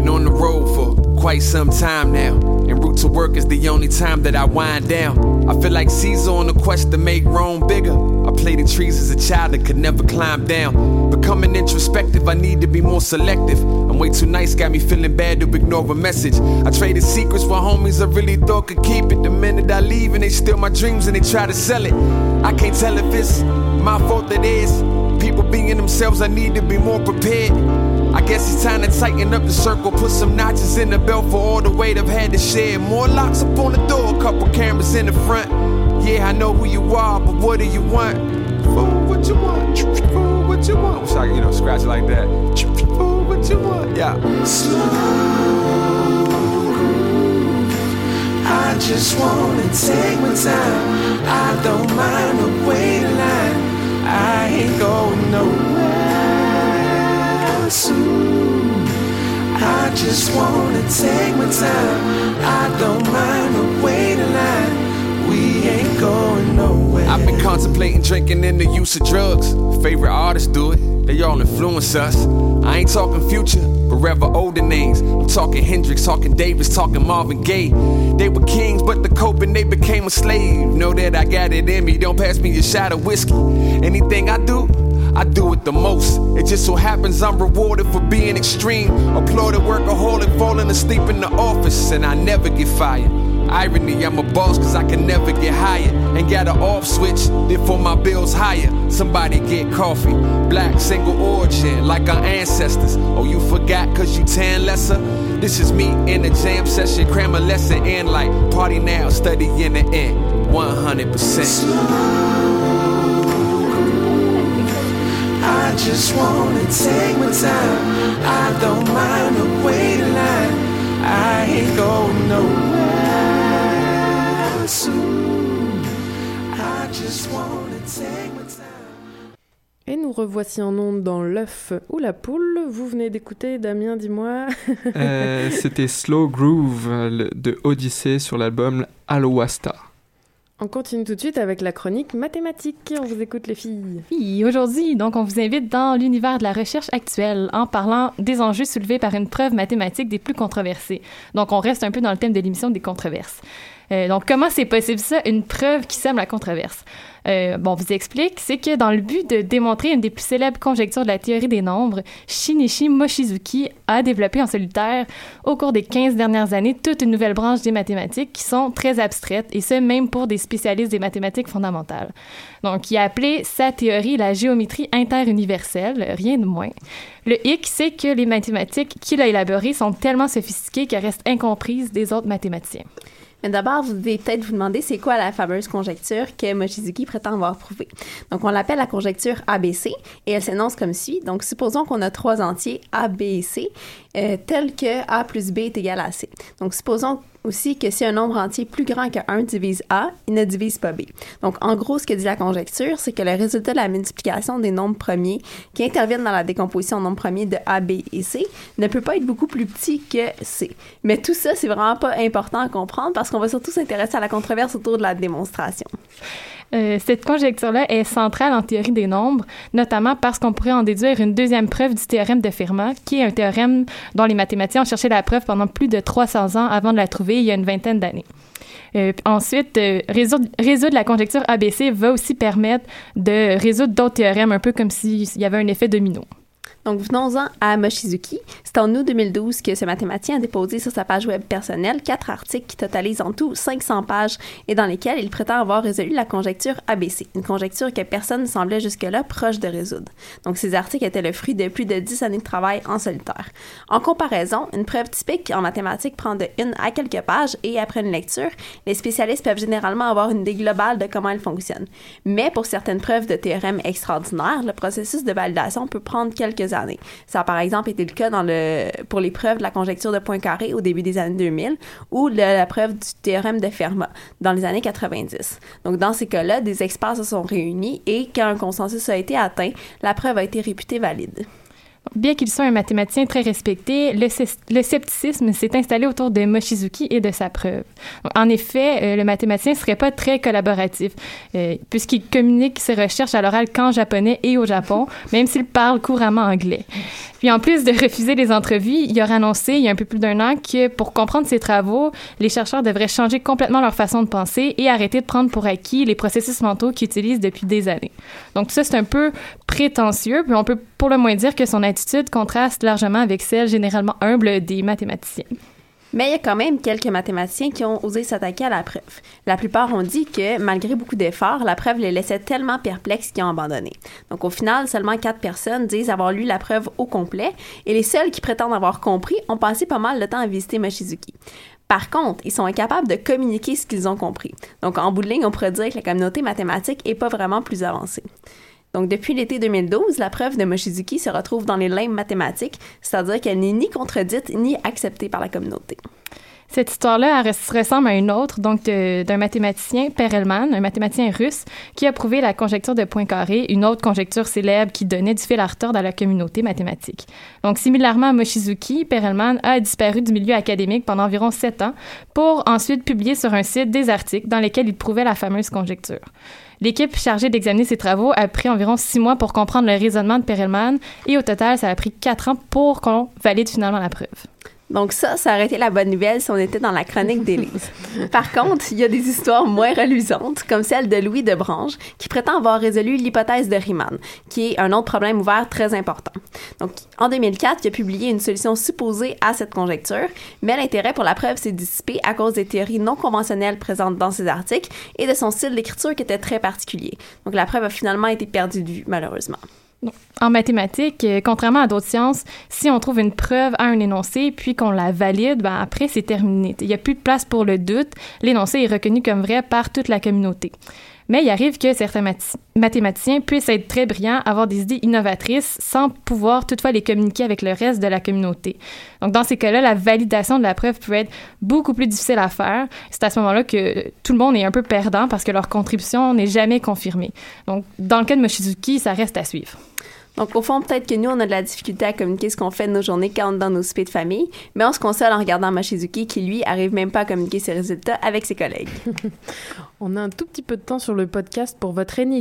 on the road for quite some time now. To work is the only time that I wind down. I feel like Caesar on a quest to make Rome bigger. I played in trees as a child and could never climb down. Becoming introspective, I need to be more selective. I'm way too nice, got me feeling bad to ignore a message. I traded secrets for homies I really thought could keep it. The minute I leave and they steal my dreams and they try to sell it. I can't tell if it's my fault that is. People being themselves, I need to be more prepared. I guess it's time to tighten up the circle, put some notches in the belt for all the weight I've had to share. More locks up on the door, a couple cameras in the front. Yeah, I know who you are, but what do you want? Fool, what you want? Fool, what you want? Wish I could, you know, scratch it like that. Fool, what you want? Yeah. Slow groove. I just wanna take my time. I don't mind the wait line. I ain't going nowhere soon. I just wanna take my time. I don't mind the wait line. We ain't going nowhere. I've been contemplating drinking and the use of drugs. Favorite artists do it, they all influence us. I ain't talking future, but rather older names. I'm talking Hendrix, talking Davis, talking Marvin Gaye. They were kings, but the coping they became a slave. Know that I got it in me, don't pass me a shot of whiskey. Anything I do, I do it the most. It just so happens I'm rewarded for being extreme. Applauded workaholic, falling asleep in the office, and I never get fired. Irony, I'm a boss cause I can never get higher. And got an off switch, therefore my bills higher. Somebody get coffee. Black, single origin, like our ancestors. Oh, you forgot cause you tan lesser? This is me in a jam session, cram a lesson in like party now, study in the end. 100%. I just wanna take my time. I don't mind the wait line. I ain't going nowhere soon. I just wanna take my time. Et nous revoici en ondes dans l'œuf ou la poule. Vous venez d'écouter, Damien, dis-moi. Euh, C'était Slow Groove de Odyssey sur l'album Aloasta. On continue tout de suite avec la chronique mathématique. On vous écoute, les filles. Oui, aujourd'hui, donc, on vous invite dans l'univers de la recherche actuelle en parlant des enjeux soulevés par une preuve mathématique des plus controversées. Donc, on reste un peu dans le thème de l'émission des controverses. Euh, donc, comment c'est possible ça, une preuve qui sème la controverse? Euh, bon, on vous explique, c'est que dans le but de démontrer une des plus célèbres conjectures de la théorie des nombres, Shinichi Mochizuki a développé en solitaire, au cours des 15 dernières années, toute une nouvelle branche des mathématiques qui sont très abstraites, et ce, même pour des spécialistes des mathématiques fondamentales. Donc, il a appelé sa théorie la géométrie interuniverselle, rien de moins. Le hic, c'est que les mathématiques qu'il a élaborées sont tellement sophistiquées qu'elles restent incomprises des autres mathématiciens. Mais d'abord, vous devez peut-être vous demander c'est quoi la fameuse conjecture que Mochizuki prétend avoir prouvée? Donc, on l'appelle la conjecture ABC et elle s'énonce comme suit. Donc, supposons qu'on a trois entiers A, B C, euh, tels que A plus B est égal à C. Donc, supposons aussi que si un nombre entier plus grand que 1 divise A, il ne divise pas B. Donc, en gros, ce que dit la conjecture, c'est que le résultat de la multiplication des nombres premiers qui interviennent dans la décomposition en nombres premiers de A, B et C ne peut pas être beaucoup plus petit que C. Mais tout ça, c'est vraiment pas important à comprendre parce qu'on va surtout s'intéresser à la controverse autour de la démonstration. Euh, cette conjecture-là est centrale en théorie des nombres, notamment parce qu'on pourrait en déduire une deuxième preuve du théorème de Fermat, qui est un théorème dont les mathématiciens ont cherché la preuve pendant plus de 300 ans avant de la trouver il y a une vingtaine d'années. Euh, ensuite, euh, résoudre, résoudre la conjecture ABC va aussi permettre de résoudre d'autres théorèmes, un peu comme s'il y avait un effet domino. Donc, venons-en à Mochizuki. C'est en août 2012 que ce mathématicien a déposé sur sa page web personnelle quatre articles qui totalisent en tout 500 pages et dans lesquels il prétend avoir résolu la conjecture ABC, une conjecture que personne ne semblait jusque-là proche de résoudre. Donc, ces articles étaient le fruit de plus de 10 années de travail en solitaire. En comparaison, une preuve typique en mathématiques prend de une à quelques pages et après une lecture, les spécialistes peuvent généralement avoir une idée globale de comment elle fonctionne. Mais pour certaines preuves de théorèmes extraordinaires, le processus de validation peut prendre quelques Ça a par exemple été le cas pour les preuves de la conjecture de Poincaré au début des années 2000 ou la preuve du théorème de Fermat dans les années 90. Donc dans ces cas-là, des experts se sont réunis et quand un consensus a été atteint, la preuve a été réputée valide. Bien qu'il soit un mathématicien très respecté, le, scepticisme s'est installé autour de Mochizuki et de sa preuve. En effet, euh, le mathématicien ne serait pas très collaboratif, euh, puisqu'il communique ses recherches à l'oral qu'en japonais et au Japon, même s'il parle couramment anglais. Puis en plus de refuser les entrevues, il aurait annoncé il y a un peu plus d'un an que pour comprendre ses travaux, les chercheurs devraient changer complètement leur façon de penser et arrêter de prendre pour acquis les processus mentaux qu'ils utilisent depuis des années. Donc ça, c'est un peu prétentieux, puis on peut pour le moins dire que son attitude contraste largement avec celle généralement humble des mathématiciens. Mais il y a quand même quelques mathématiciens qui ont osé s'attaquer à la preuve. La plupart ont dit que, malgré beaucoup d'efforts, la preuve les laissait tellement perplexes qu'ils ont abandonné. Donc au final, seulement quatre personnes disent avoir lu la preuve au complet, et les seuls qui prétendent avoir compris ont passé pas mal de temps à visiter Mochizuki. Par contre, ils sont incapables de communiquer ce qu'ils ont compris. Donc en bout de ligne, on pourrait dire que la communauté mathématique est pas vraiment plus avancée. Donc, depuis l'été 2012, la preuve de Mochizuki se retrouve dans les limbes mathématiques, c'est-à-dire qu'elle n'est ni contredite ni acceptée par la communauté. Cette histoire-là ressemble à une autre, donc d'un mathématicien, Perelman, un mathématicien russe, qui a prouvé la conjecture de Poincaré, une autre conjecture célèbre qui donnait du fil à retordre à la communauté mathématique. Donc, similairement à Mochizuki, Perelman a disparu du milieu académique pendant environ sept ans pour ensuite publier sur un site des articles dans lesquels il prouvait la fameuse conjecture. L'équipe chargée d'examiner ses travaux a pris environ six mois pour comprendre le raisonnement de Perelman et au total, ça a pris quatre ans pour qu'on valide finalement la preuve. Donc ça, ça aurait été la bonne nouvelle si on était dans la chronique d'Élise. Par contre, il y a des histoires moins reluisantes, comme celle de Louis de Branche, qui prétend avoir résolu l'hypothèse de Riemann, qui est un autre problème ouvert très important. Donc, en 2004, il a publié une solution supposée à cette conjecture, mais l'intérêt pour la preuve s'est dissipé à cause des théories non conventionnelles présentes dans ses articles et de son style d'écriture qui était très particulier. Donc, la preuve a finalement été perdue de vue, malheureusement. En mathématiques, euh, contrairement à d'autres sciences, si on trouve une preuve à un énoncé puis qu'on la valide, ben après c'est terminé. Il n'y a plus de place pour le doute. L'énoncé est reconnu comme vrai par toute la communauté. Mais il arrive que certains mathématiciens puissent être très brillants, avoir des idées innovatrices, sans pouvoir toutefois les communiquer avec le reste de la communauté. Donc, dans ces cas-là, la validation de la preuve peut être beaucoup plus difficile à faire. C'est à ce moment-là que tout le monde est un peu perdant parce que leur contribution n'est jamais confirmée. Donc, dans le cas de Mochizuki, ça reste à suivre. Donc, au fond, peut-être que nous, on a de la difficulté à communiquer ce qu'on fait de nos journées quand on est dans nos soupers de famille, mais on se console en regardant Machizuki qui, lui, arrive même pas à communiquer ses résultats avec ses collègues. on a un tout petit peu de temps sur le podcast pour votre énigme